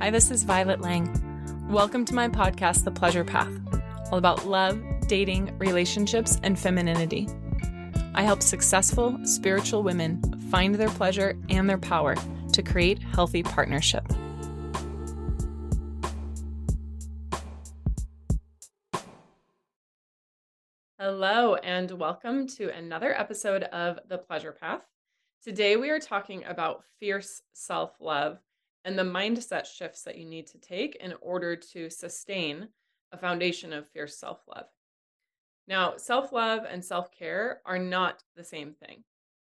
Hi, this is Violet Lang. Welcome to my podcast, The Pleasure Path, all about love, dating, relationships, and femininity. I help successful spiritual women find their pleasure and their power to create healthy partnership. Hello, and welcome to another episode of The Pleasure Path. Today, we are talking about fierce self love and the mindset shifts that you need to take in order to sustain a foundation of fierce self love. Now, self love and self care are not the same thing.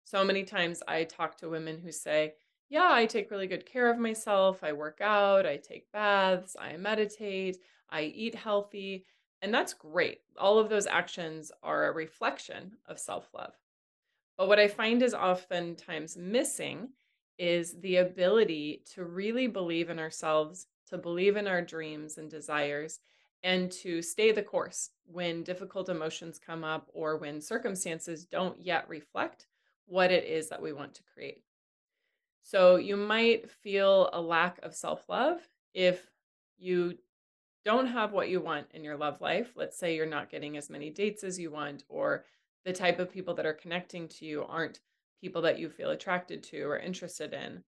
So many times I talk to women who say, Yeah, I take really good care of myself. I work out, I take baths, I meditate, I eat healthy. And that's great. All of those actions are a reflection of self love. But what I find is oftentimes missing is the ability to really believe in ourselves, to believe in our dreams and desires, and to stay the course when difficult emotions come up or when circumstances don't yet reflect what it is that we want to create. So you might feel a lack of self love if you don't have what you want in your love life. Let's say you're not getting as many dates as you want, or the type of people that are connecting to you aren't people that you feel attracted to or interested in.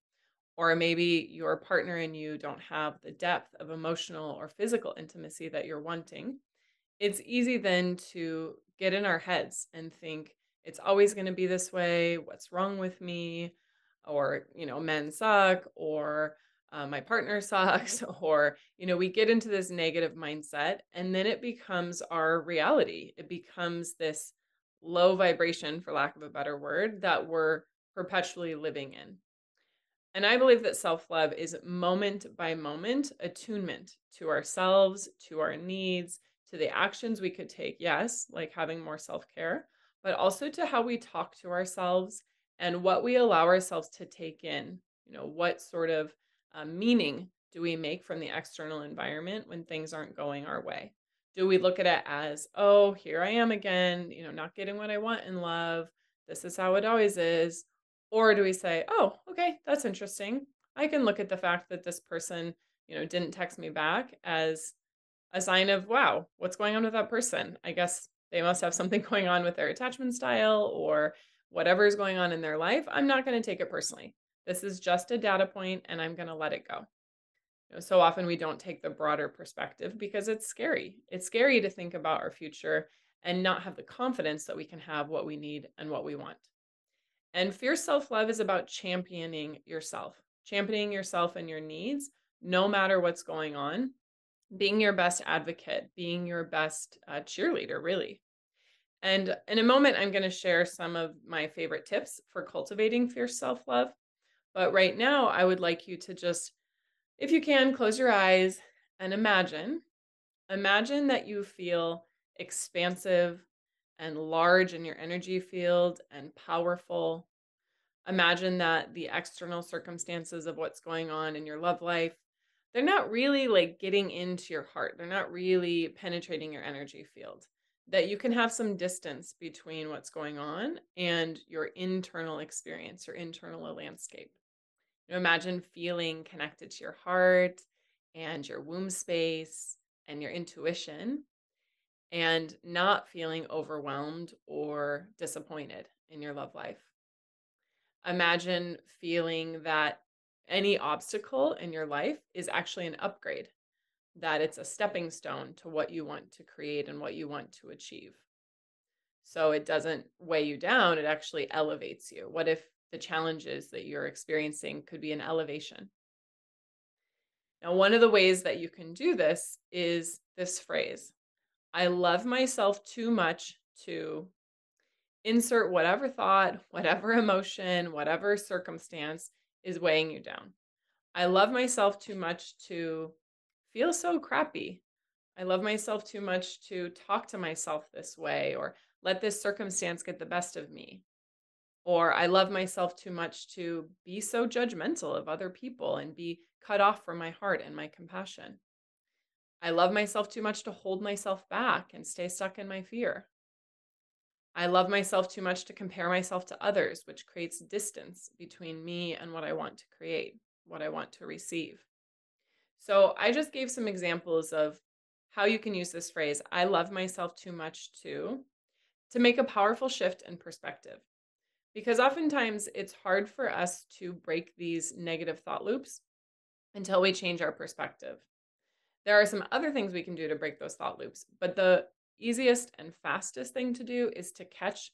Or maybe your partner and you don't have the depth of emotional or physical intimacy that you're wanting. It's easy then to get in our heads and think it's always going to be this way. What's wrong with me? Or, you know, men suck, or uh, my partner sucks, or, you know, we get into this negative mindset and then it becomes our reality. It becomes this low vibration, for lack of a better word, that we're perpetually living in. And I believe that self love is moment by moment attunement to ourselves, to our needs, to the actions we could take, yes, like having more self care, but also to how we talk to ourselves and what we allow ourselves to take in. You know, what sort of uh, meaning do we make from the external environment when things aren't going our way? Do we look at it as, oh, here I am again, you know, not getting what I want in love. This is how it always is. Or do we say, oh, okay, that's interesting. I can look at the fact that this person, you know, didn't text me back as a sign of, wow, what's going on with that person? I guess they must have something going on with their attachment style or whatever is going on in their life. I'm not going to take it personally. This is just a data point and I'm going to let it go know, so often we don't take the broader perspective because it's scary. It's scary to think about our future and not have the confidence that we can have what we need and what we want. And fierce self love is about championing yourself, championing yourself and your needs, no matter what's going on, being your best advocate, being your best uh, cheerleader, really. And in a moment, I'm going to share some of my favorite tips for cultivating fierce self love. But right now, I would like you to just if you can, close your eyes and imagine. Imagine that you feel expansive and large in your energy field and powerful. Imagine that the external circumstances of what's going on in your love life, they're not really like getting into your heart. They're not really penetrating your energy field. That you can have some distance between what's going on and your internal experience, your internal landscape. Imagine feeling connected to your heart and your womb space and your intuition and not feeling overwhelmed or disappointed in your love life. Imagine feeling that any obstacle in your life is actually an upgrade, that it's a stepping stone to what you want to create and what you want to achieve. So it doesn't weigh you down, it actually elevates you. What if the challenges that you're experiencing could be an elevation. Now, one of the ways that you can do this is this phrase I love myself too much to insert whatever thought, whatever emotion, whatever circumstance is weighing you down. I love myself too much to feel so crappy. I love myself too much to talk to myself this way or let this circumstance get the best of me. Or I love myself too much to be so judgmental of other people and be cut off from my heart and my compassion. I love myself too much to hold myself back and stay stuck in my fear. I love myself too much to compare myself to others, which creates distance between me and what I want to create, what I want to receive. So I just gave some examples of how you can use this phrase, I love myself too much to, to make a powerful shift in perspective. Because oftentimes it's hard for us to break these negative thought loops until we change our perspective. There are some other things we can do to break those thought loops, but the easiest and fastest thing to do is to catch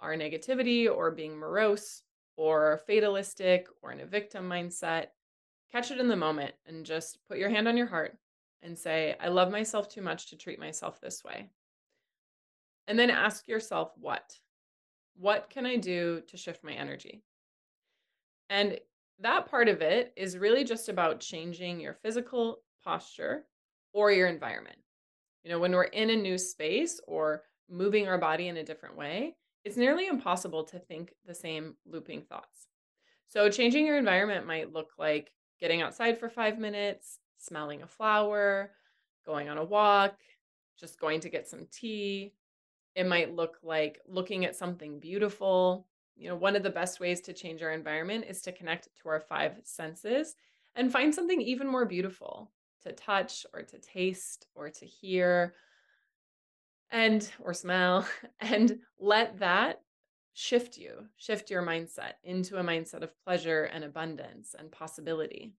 our negativity or being morose or fatalistic or in a victim mindset. Catch it in the moment and just put your hand on your heart and say, I love myself too much to treat myself this way. And then ask yourself, what? What can I do to shift my energy? And that part of it is really just about changing your physical posture or your environment. You know, when we're in a new space or moving our body in a different way, it's nearly impossible to think the same looping thoughts. So, changing your environment might look like getting outside for five minutes, smelling a flower, going on a walk, just going to get some tea. It might look like looking at something beautiful. You know, one of the best ways to change our environment is to connect to our five senses and find something even more beautiful to touch or to taste or to hear and or smell and let that shift you, shift your mindset into a mindset of pleasure and abundance and possibility.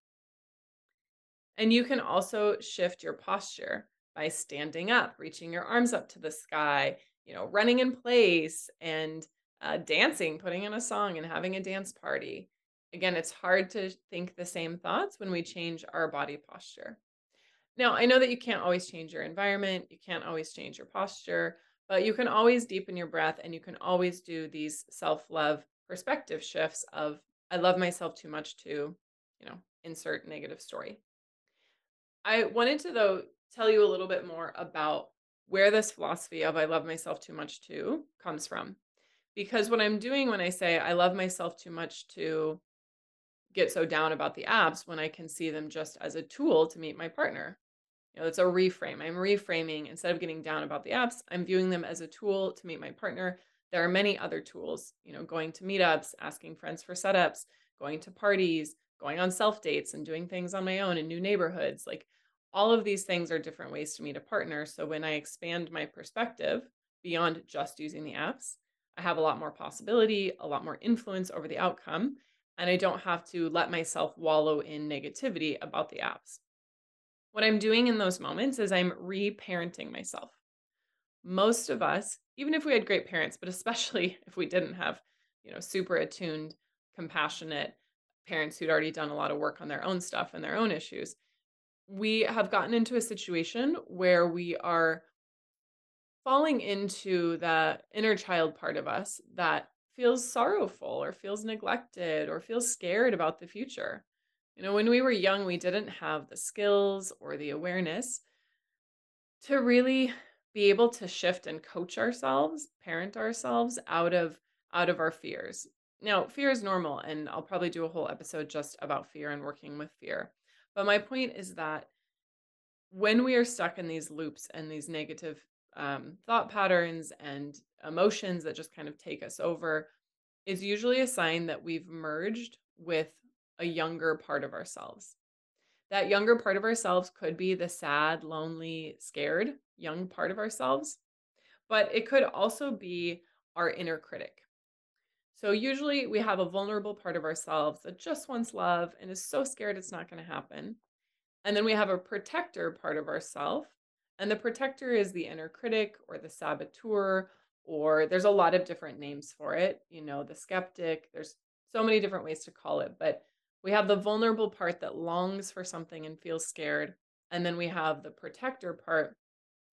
And you can also shift your posture by standing up, reaching your arms up to the sky, you know, running in place and uh, dancing, putting in a song and having a dance party. Again, it's hard to think the same thoughts when we change our body posture. Now, I know that you can't always change your environment, you can't always change your posture, but you can always deepen your breath and you can always do these self love perspective shifts of, I love myself too much to, you know, insert negative story. I wanted to, though, tell you a little bit more about where this philosophy of I love myself too much to comes from. Because what I'm doing when I say I love myself too much to get so down about the apps, when I can see them just as a tool to meet my partner, you know, it's a reframe. I'm reframing instead of getting down about the apps, I'm viewing them as a tool to meet my partner. There are many other tools, you know, going to meetups, asking friends for setups, going to parties, going on self dates and doing things on my own in new neighborhoods. Like all of these things are different ways to meet a partner. So when I expand my perspective beyond just using the apps, I have a lot more possibility, a lot more influence over the outcome, and I don't have to let myself wallow in negativity about the apps. What I'm doing in those moments is I'm reparenting myself. Most of us, even if we had great parents, but especially if we didn't have, you know, super attuned, compassionate parents who'd already done a lot of work on their own stuff and their own issues, we have gotten into a situation where we are falling into the inner child part of us that feels sorrowful or feels neglected or feels scared about the future. You know, when we were young, we didn't have the skills or the awareness to really be able to shift and coach ourselves, parent ourselves out of out of our fears. Now, fear is normal and I'll probably do a whole episode just about fear and working with fear. But my point is that when we are stuck in these loops and these negative um, thought patterns and emotions that just kind of take us over, is usually a sign that we've merged with a younger part of ourselves. That younger part of ourselves could be the sad, lonely, scared young part of ourselves, but it could also be our inner critic. So, usually we have a vulnerable part of ourselves that just wants love and is so scared it's not going to happen. And then we have a protector part of ourself. And the protector is the inner critic or the saboteur, or there's a lot of different names for it. You know, the skeptic, there's so many different ways to call it. But we have the vulnerable part that longs for something and feels scared. And then we have the protector part,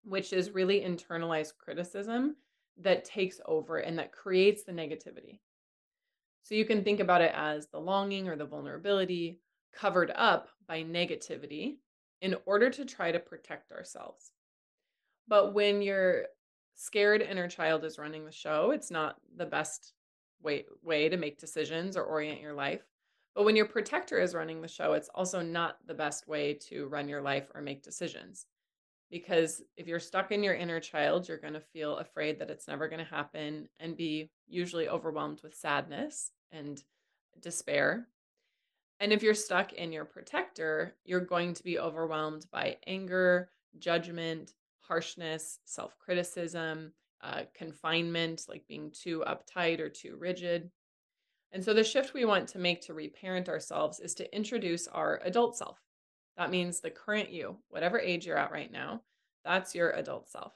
which is really internalized criticism that takes over and that creates the negativity. So you can think about it as the longing or the vulnerability covered up by negativity in order to try to protect ourselves. But when your scared inner child is running the show, it's not the best way way to make decisions or orient your life. But when your protector is running the show, it's also not the best way to run your life or make decisions. Because if you're stuck in your inner child, you're going to feel afraid that it's never going to happen and be usually overwhelmed with sadness and despair. And if you're stuck in your protector, you're going to be overwhelmed by anger, judgment, harshness, self criticism, uh, confinement, like being too uptight or too rigid. And so the shift we want to make to reparent ourselves is to introduce our adult self. That means the current you, whatever age you're at right now, that's your adult self.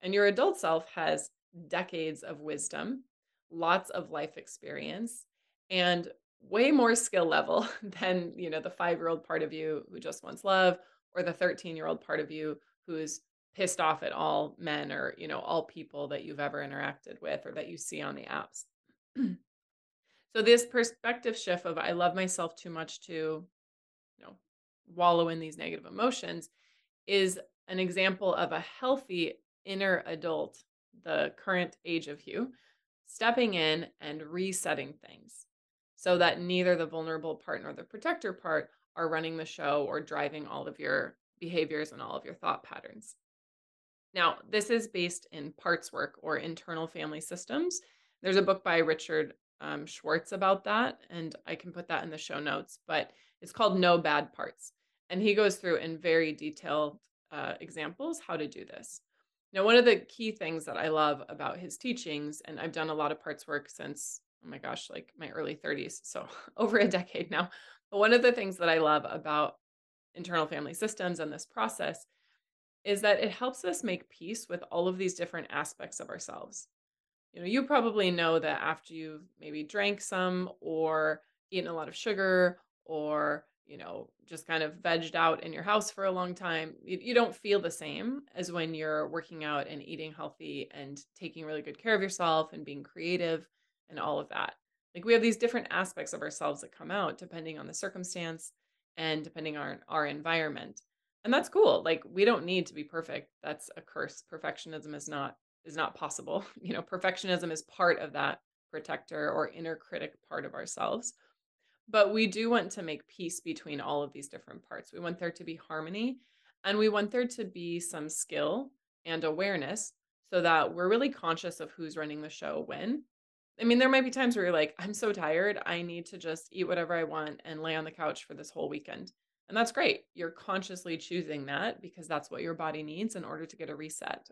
And your adult self has decades of wisdom, lots of life experience, and way more skill level than, you know, the 5-year-old part of you who just wants love or the 13-year-old part of you who's pissed off at all men or, you know, all people that you've ever interacted with or that you see on the apps. so this perspective shift of I love myself too much to, you know, wallow in these negative emotions is an example of a healthy inner adult, the current age of you, stepping in and resetting things so that neither the vulnerable part nor the protector part are running the show or driving all of your behaviors and all of your thought patterns. Now, this is based in parts work or internal family systems. There's a book by Richard um, Schwartz about that, and I can put that in the show notes, but it's called No Bad Parts. And he goes through in very detailed uh, examples how to do this. Now, one of the key things that I love about his teachings, and I've done a lot of parts work since, oh my gosh, like my early 30s, so over a decade now. But one of the things that I love about internal family systems and this process is that it helps us make peace with all of these different aspects of ourselves. You know, you probably know that after you've maybe drank some or eaten a lot of sugar or you know, just kind of vegged out in your house for a long time, you, you, don't feel the same as when you're working out and eating healthy and taking really good care of yourself and being creative and all of that. Like we have these different aspects of ourselves that come out depending on the circumstance and depending on our environment. And that's cool. Like we don't need to be perfect. That's a curse. Perfectionism is not is not possible. You know, perfectionism is part of that protector or inner critic part of ourselves but we do want to make peace between all of these different parts. We want there to be harmony and we want there to be some skill and awareness so that we're really conscious of who's running the show when. I mean, there might be times where you're like, I'm so tired. I need to just eat whatever I want and lay on the couch for this whole weekend. And that's great. You're consciously choosing that because that's what your body needs in order to get a reset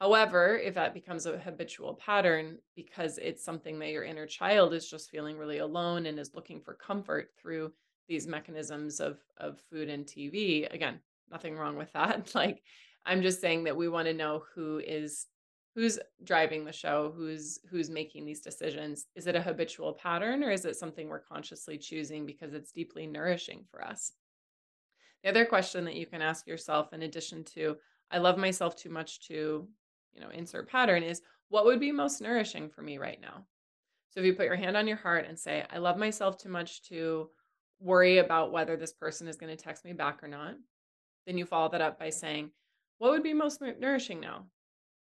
However, if that becomes a habitual pattern because it's something that your inner child is just feeling really alone and is looking for comfort through these mechanisms of of food and TV, again, nothing wrong with that. Like I'm just saying that we want to know who is who's driving the show, who's who's making these decisions. Is it a habitual pattern or is it something we're consciously choosing because it's deeply nourishing for us? The other question that you can ask yourself in addition to I love myself too much to you know, insert pattern is what would be most nourishing for me right now? So if you put your hand on your heart and say, I love myself too much to worry about whether this person is going to text me back or not, then you follow that up by saying, what would be most nourishing now?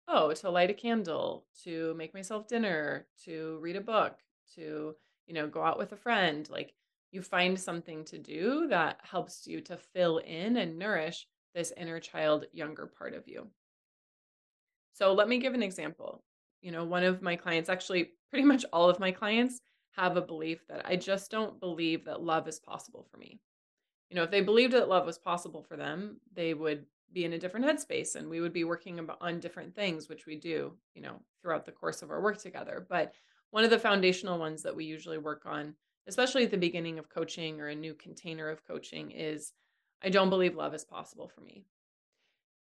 Oh, to light a candle, to make myself dinner, to read a book, to, you know, go out with a friend. Like you find something to do that helps you to fill in and nourish this inner child, younger part of you. So let me give an example. You know, one of my clients, actually, pretty much all of my clients have a belief that I just don't believe that love is possible for me. You know, if they believed that love was possible for them, they would be in a different headspace and we would be working on different things, which we do, you know, throughout the course of our work together. But one of the foundational ones that we usually work on, especially at the beginning of coaching or a new container of coaching, is I don't believe love is possible for me.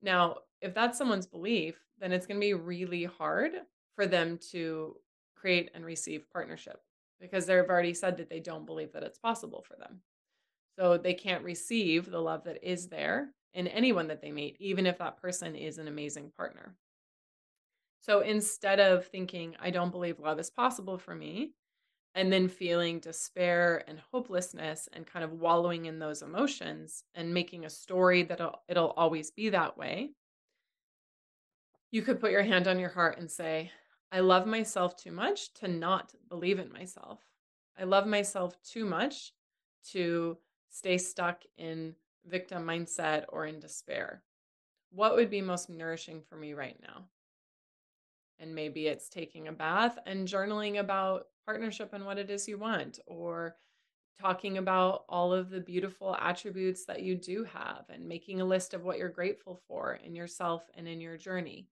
Now, if that's someone's belief, then it's going to be really hard for them to create and receive partnership because they've already said that they don't believe that it's possible for them. So they can't receive the love that is there in anyone that they meet, even if that person is an amazing partner. So instead of thinking, I don't believe love is possible for me, and then feeling despair and hopelessness and kind of wallowing in those emotions and making a story that it'll, it'll always be that way, you could put your hand on your heart and say, I love myself too much to not believe in myself. I love myself too much to stay stuck in victim mindset or in despair. What would be most nourishing for me right now? And maybe it's taking a bath and journaling about partnership and what it is you want, or talking about all of the beautiful attributes that you do have and making a list of what you're grateful for in yourself and in your journey.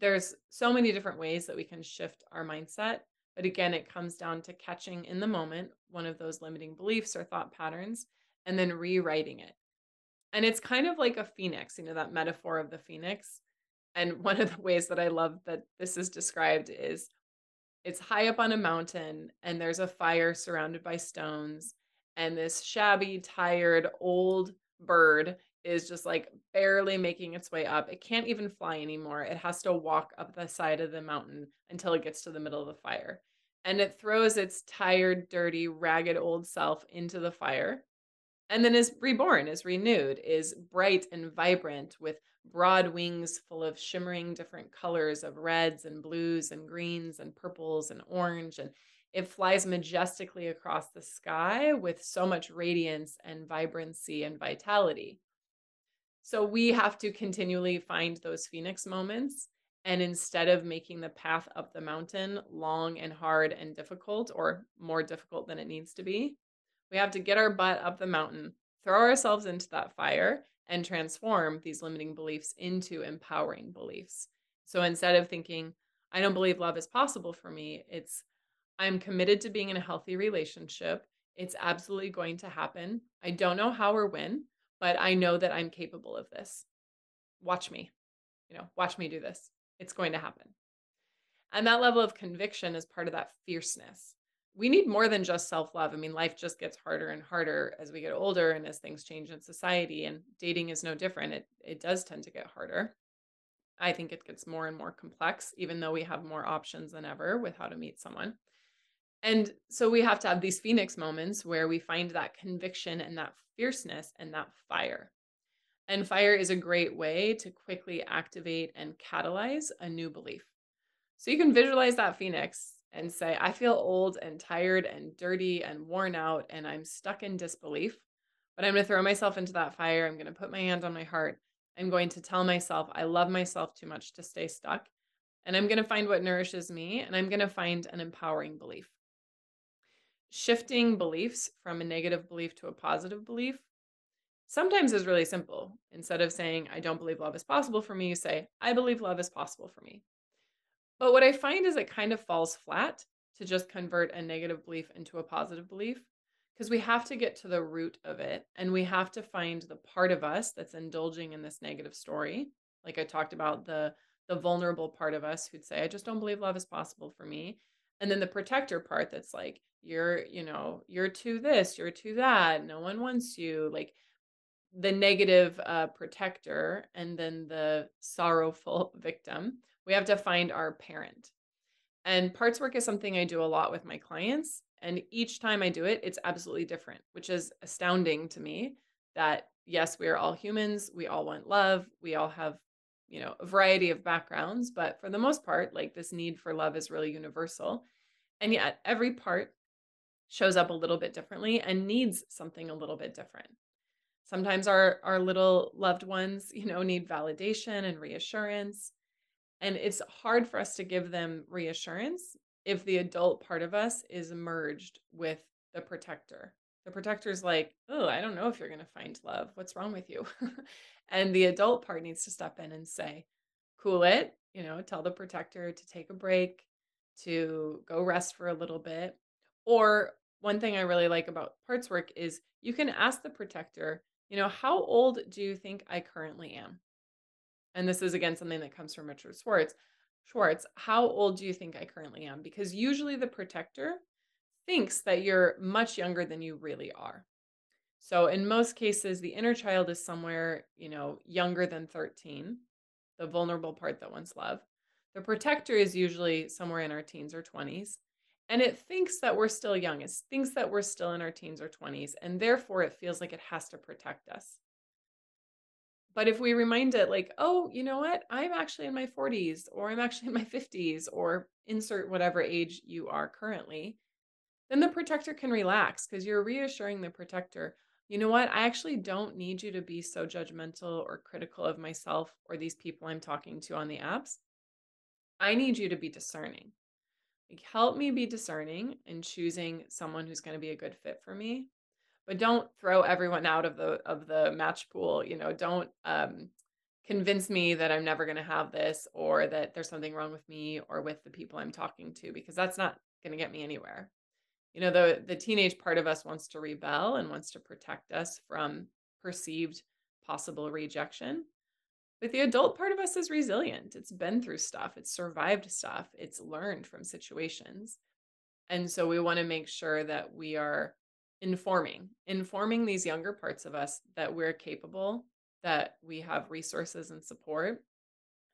There's so many different ways that we can shift our mindset. But again, it comes down to catching in the moment one of those limiting beliefs or thought patterns and then rewriting it. And it's kind of like a phoenix, you know, that metaphor of the phoenix. And one of the ways that I love that this is described is it's high up on a mountain and there's a fire surrounded by stones. And this shabby, tired, old bird is just like barely making its way up. It can't even fly anymore. It has to walk up the side of the mountain until it gets to the middle of the fire. And it throws its tired, dirty, ragged old self into the fire and then is reborn, is renewed, is bright and vibrant with broad wings full of shimmering different colors of reds and blues and greens and purples and orange. And it flies majestically across the sky with so much radiance and vibrancy and vitality. So we have to continually find those phoenix moments. And instead of making the path up the mountain long and hard and difficult, or more difficult than it needs to be, we have to get our butt up the mountain, throw ourselves into that fire, and transform these limiting beliefs into empowering beliefs. So instead of thinking, I don't believe love is possible for me, it's I'm committed to being in a healthy relationship. It's absolutely going to happen. I don't know how or when, but I know that I'm capable of this. Watch me, you know, watch me do this. It's going to happen. And that level of conviction is part of that fierceness we need more than just self-love. I mean, life just gets harder and harder as we get older and as things change in society and dating is no different. It it does tend to get harder. I think it gets more and more complex even though we have more options than ever with how to meet someone. And so we have to have these phoenix moments where we find that conviction and that fierceness and that fire. And fire is a great way to quickly activate and catalyze a new belief. So you can visualize that phoenix and say, I feel old and tired and dirty and worn out, and I'm stuck in disbelief. But I'm going to throw myself into that fire. I'm going to put my hand on my heart. I'm going to tell myself I love myself too much to stay stuck. And I'm going to find what nourishes me, and I'm going to find an empowering belief. Shifting beliefs from a negative belief to a positive belief sometimes is really simple. Instead of saying, I don't believe love is possible for me, you say, I believe love is possible for me. But what I find is it kind of falls flat to just convert a negative belief into a positive belief because we have to get to the root of it and we have to find the part of us that's indulging in this negative story. Like I talked about the the vulnerable part of us who'd say I just don't believe love is possible for me. And then the protector part that's like you're, you know, you're too this, you're too that, no one wants you, like the negative uh, protector and then the sorrowful victim we have to find our parent. And parts work is something I do a lot with my clients. And each time I do it, it's absolutely different, which is astounding to me that yes, we are all humans. We all want love. We all have, you know, a variety of backgrounds. But for the most part, like this need for love is really universal. And yet every part shows up a little bit differently and needs something a little bit different. Sometimes our our little loved ones, you know, need validation and reassurance. And it's hard for us to give them reassurance if the adult part of us is merged with the protector. The protector's like, oh, I don't know if you're going to find love. What's wrong with you? and the adult part needs to step in and say, cool it, you know, tell the protector to take a break, to go rest for a little bit. Or one thing I really like about parts work is you can ask the protector, you know, how old do you think I currently am? And this is again something that comes from Richard Schwartz. Schwartz, how old do you think I currently am? Because usually the protector thinks that you're much younger than you really are. So in most cases, the inner child is somewhere, you know, younger than 13, the vulnerable part that wants love. The protector is usually somewhere in our teens or 20s. And it thinks that we're still young. It thinks that we're still in our teens or 20s. And therefore, it feels like it has to protect us. But if we remind it, like, oh, you know what? I'm actually in my 40s, or I'm actually in my 50s, or insert whatever age you are currently, then the protector can relax because you're reassuring the protector, you know what? I actually don't need you to be so judgmental or critical of myself or these people I'm talking to on the apps. I need you to be discerning. Like, help me be discerning and choosing someone who's going to be a good fit for me but don't throw everyone out of the of the match pool, you know, don't um convince me that I'm never going to have this or that there's something wrong with me or with the people I'm talking to because that's not going to get me anywhere. You know, the the teenage part of us wants to rebel and wants to protect us from perceived possible rejection. But the adult part of us is resilient. It's been through stuff, it's survived stuff, it's learned from situations. And so we want to make sure that we are informing, informing these younger parts of us that we're capable, that we have resources and support.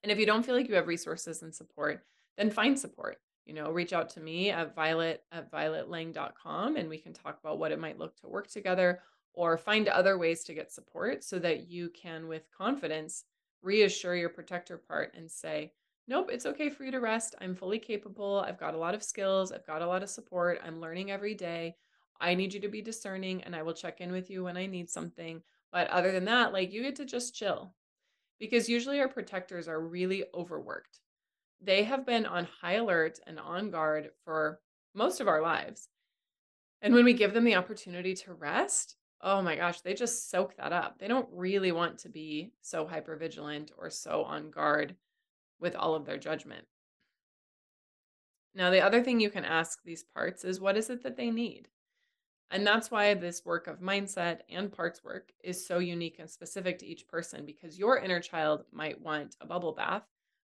And if you don't feel like you have resources and support, then find support. You know, reach out to me at violet at violetlang.com and we can talk about what it might look to work together or find other ways to get support so that you can, with confidence, reassure your protector part and say, Nope, it's okay for you to rest. I'm fully capable. I've got a lot of skills. I've got a lot of support. I'm learning every day. I need you to be discerning and I will check in with you when I need something. But other than that, like you get to just chill because usually our protectors are really overworked. They have been on high alert and on guard for most of our lives. And when we give them the opportunity to rest, oh my gosh, they just soak that up. They don't really want to be so hyper vigilant or so on guard with all of their judgment. Now, the other thing you can ask these parts is what is it that they need? And that's why this work of mindset and parts work is so unique and specific to each person because your inner child might want a bubble bath.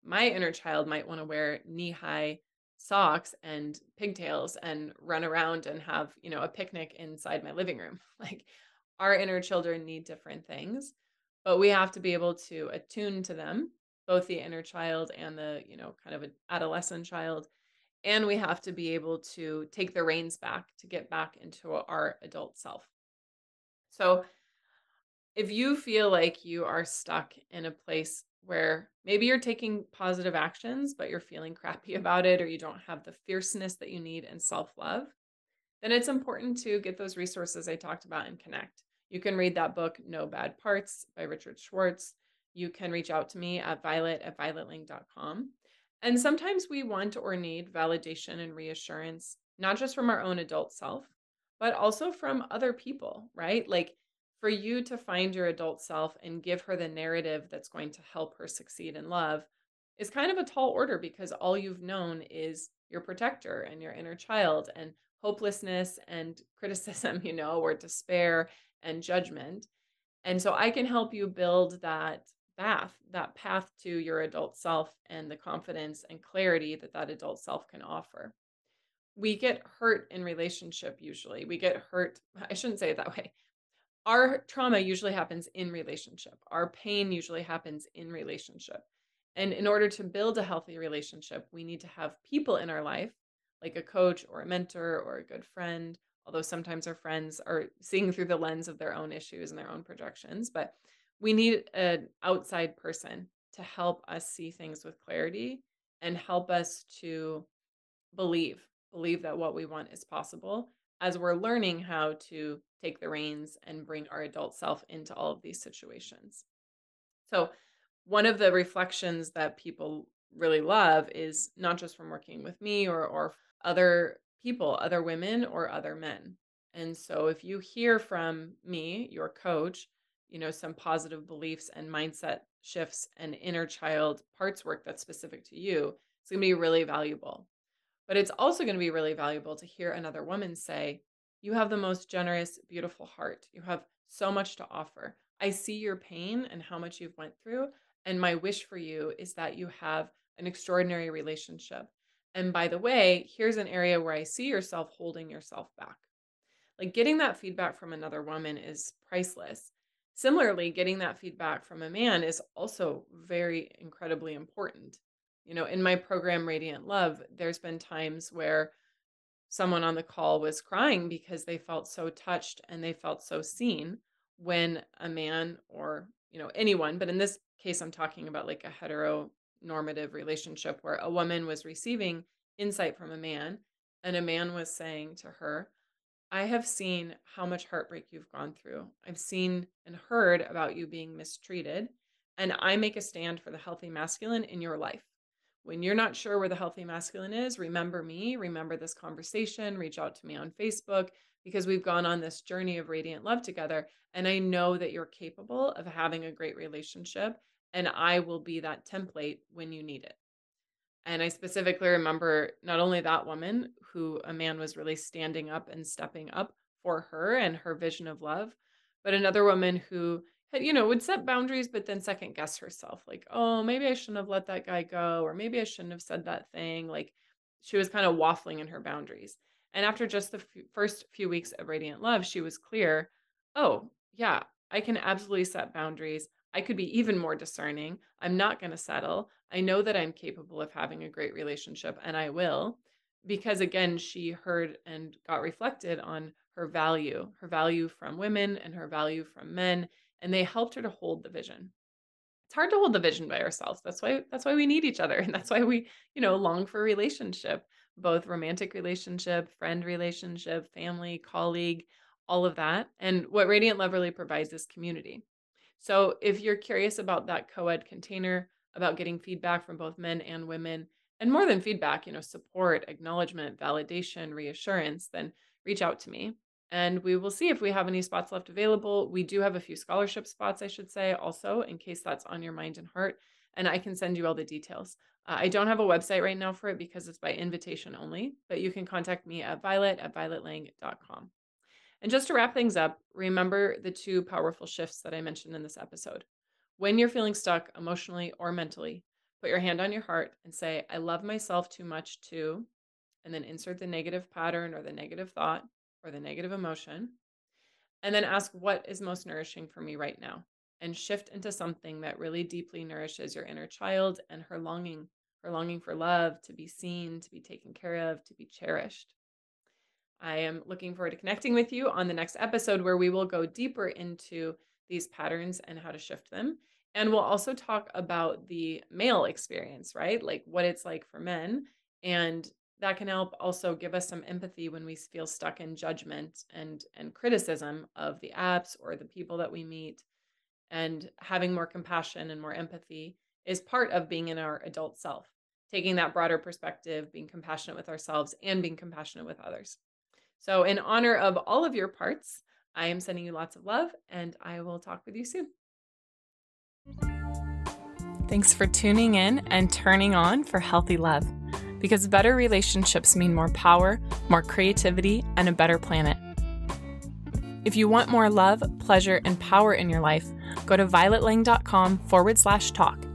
My inner child might want to wear knee high socks and pigtails and run around and have, you know, a picnic inside my living room. Like our inner children need different things, but we have to be able to attune to them both the inner child and the, you know, kind of an adolescent child. And we have to be able to take the reins back to get back into our adult self. So if you feel like you are stuck in a place where maybe you're taking positive actions, but you're feeling crappy about it, or you don't have the fierceness that you need in self love, then it's important to get those resources I talked about and connect. You can read that book, No Bad Parts by Richard Schwartz you can reach out to me at violet at violetlang.com. And sometimes we want or need validation and reassurance, not just from our own adult self, but also from other people, right? Like for you to find your adult self and give her the narrative that's going to help her succeed in love is kind of a tall order because all you've known is your protector and your inner child and hopelessness and criticism, you know, or despair and judgment. And so I can help you build that path, that path to your adult self and the confidence and clarity that that adult self can offer. We get hurt in relationship usually. We get hurt, I shouldn't say it that way. Our trauma usually happens in relationship. Our pain usually happens in relationship. And in order to build a healthy relationship, we need to have people in our life, like a coach or a mentor or a good friend, although sometimes our friends are seeing through the lens of their own issues and their own projections. But we need an outside person to help us see things with clarity and help us to believe believe that what we want is possible as we're learning how to take the reins and bring our adult self into all of these situations. So one of the reflections that people really love is not just from working with me or or other people other women or other men. And so if you hear from me your coach you know, some positive beliefs and mindset shifts and inner child parts work that's specific to you, it's going to be really valuable. But it's also going to be really valuable to hear another woman say, You have the most generous, beautiful heart. You have so much to offer. I see your pain and how much you've went through. And my wish for you is that you have an extraordinary relationship. And by the way, here's an area where I see yourself holding yourself back. Like getting that feedback from another woman is priceless. Similarly, getting that feedback from a man is also very incredibly important. You know, in my program, Radiant Love, there's been times where someone on the call was crying because they felt so touched and they felt so seen when a man or, you know, anyone, but in this case, I'm talking about like a heteronormative relationship where a woman was receiving insight from a man and a man was saying to her, I have seen how much heartbreak you've gone through. I've seen and heard about you being mistreated, and I make a stand for the healthy masculine in your life. When you're not sure where the healthy masculine is, remember me, remember this conversation, reach out to me on Facebook, because we've gone on this journey of radiant love together. And I know that you're capable of having a great relationship, and I will be that template when you need it. And I specifically remember not only that woman who a man was really standing up and stepping up for her and her vision of love, but another woman who had, you know, would set boundaries, but then second guess herself, like, oh, maybe I shouldn't have let that guy go, or maybe I shouldn't have said that thing. Like she was kind of waffling in her boundaries. And after just the f- first few weeks of Radiant Love, she was clear oh, yeah, I can absolutely set boundaries. I could be even more discerning. I'm not going to settle. I know that I'm capable of having a great relationship and I will because again she heard and got reflected on her value, her value from women and her value from men and they helped her to hold the vision. It's hard to hold the vision by ourselves. That's why that's why we need each other and that's why we, you know, long for relationship, both romantic relationship, friend relationship, family, colleague, all of that. And what Radiant Love really provides is community. So if you're curious about that co-ed container, about getting feedback from both men and women, and more than feedback, you know, support, acknowledgement, validation, reassurance, then reach out to me and we will see if we have any spots left available. We do have a few scholarship spots, I should say, also, in case that's on your mind and heart. And I can send you all the details. Uh, I don't have a website right now for it because it's by invitation only, but you can contact me at violet at violetlang.com. And just to wrap things up, remember the two powerful shifts that I mentioned in this episode. When you're feeling stuck emotionally or mentally, put your hand on your heart and say, I love myself too much to, and then insert the negative pattern or the negative thought or the negative emotion. And then ask, what is most nourishing for me right now? And shift into something that really deeply nourishes your inner child and her longing, her longing for love, to be seen, to be taken care of, to be cherished. I am looking forward to connecting with you on the next episode where we will go deeper into these patterns and how to shift them. And we'll also talk about the male experience, right? Like what it's like for men. And that can help also give us some empathy when we feel stuck in judgment and and criticism of the apps or the people that we meet. And having more compassion and more empathy is part of being in our adult self, taking that broader perspective, being compassionate with ourselves and being compassionate with others. So, in honor of all of your parts, I am sending you lots of love and I will talk with you soon. Thanks for tuning in and turning on for healthy love because better relationships mean more power, more creativity, and a better planet. If you want more love, pleasure, and power in your life, go to violetlang.com forward slash talk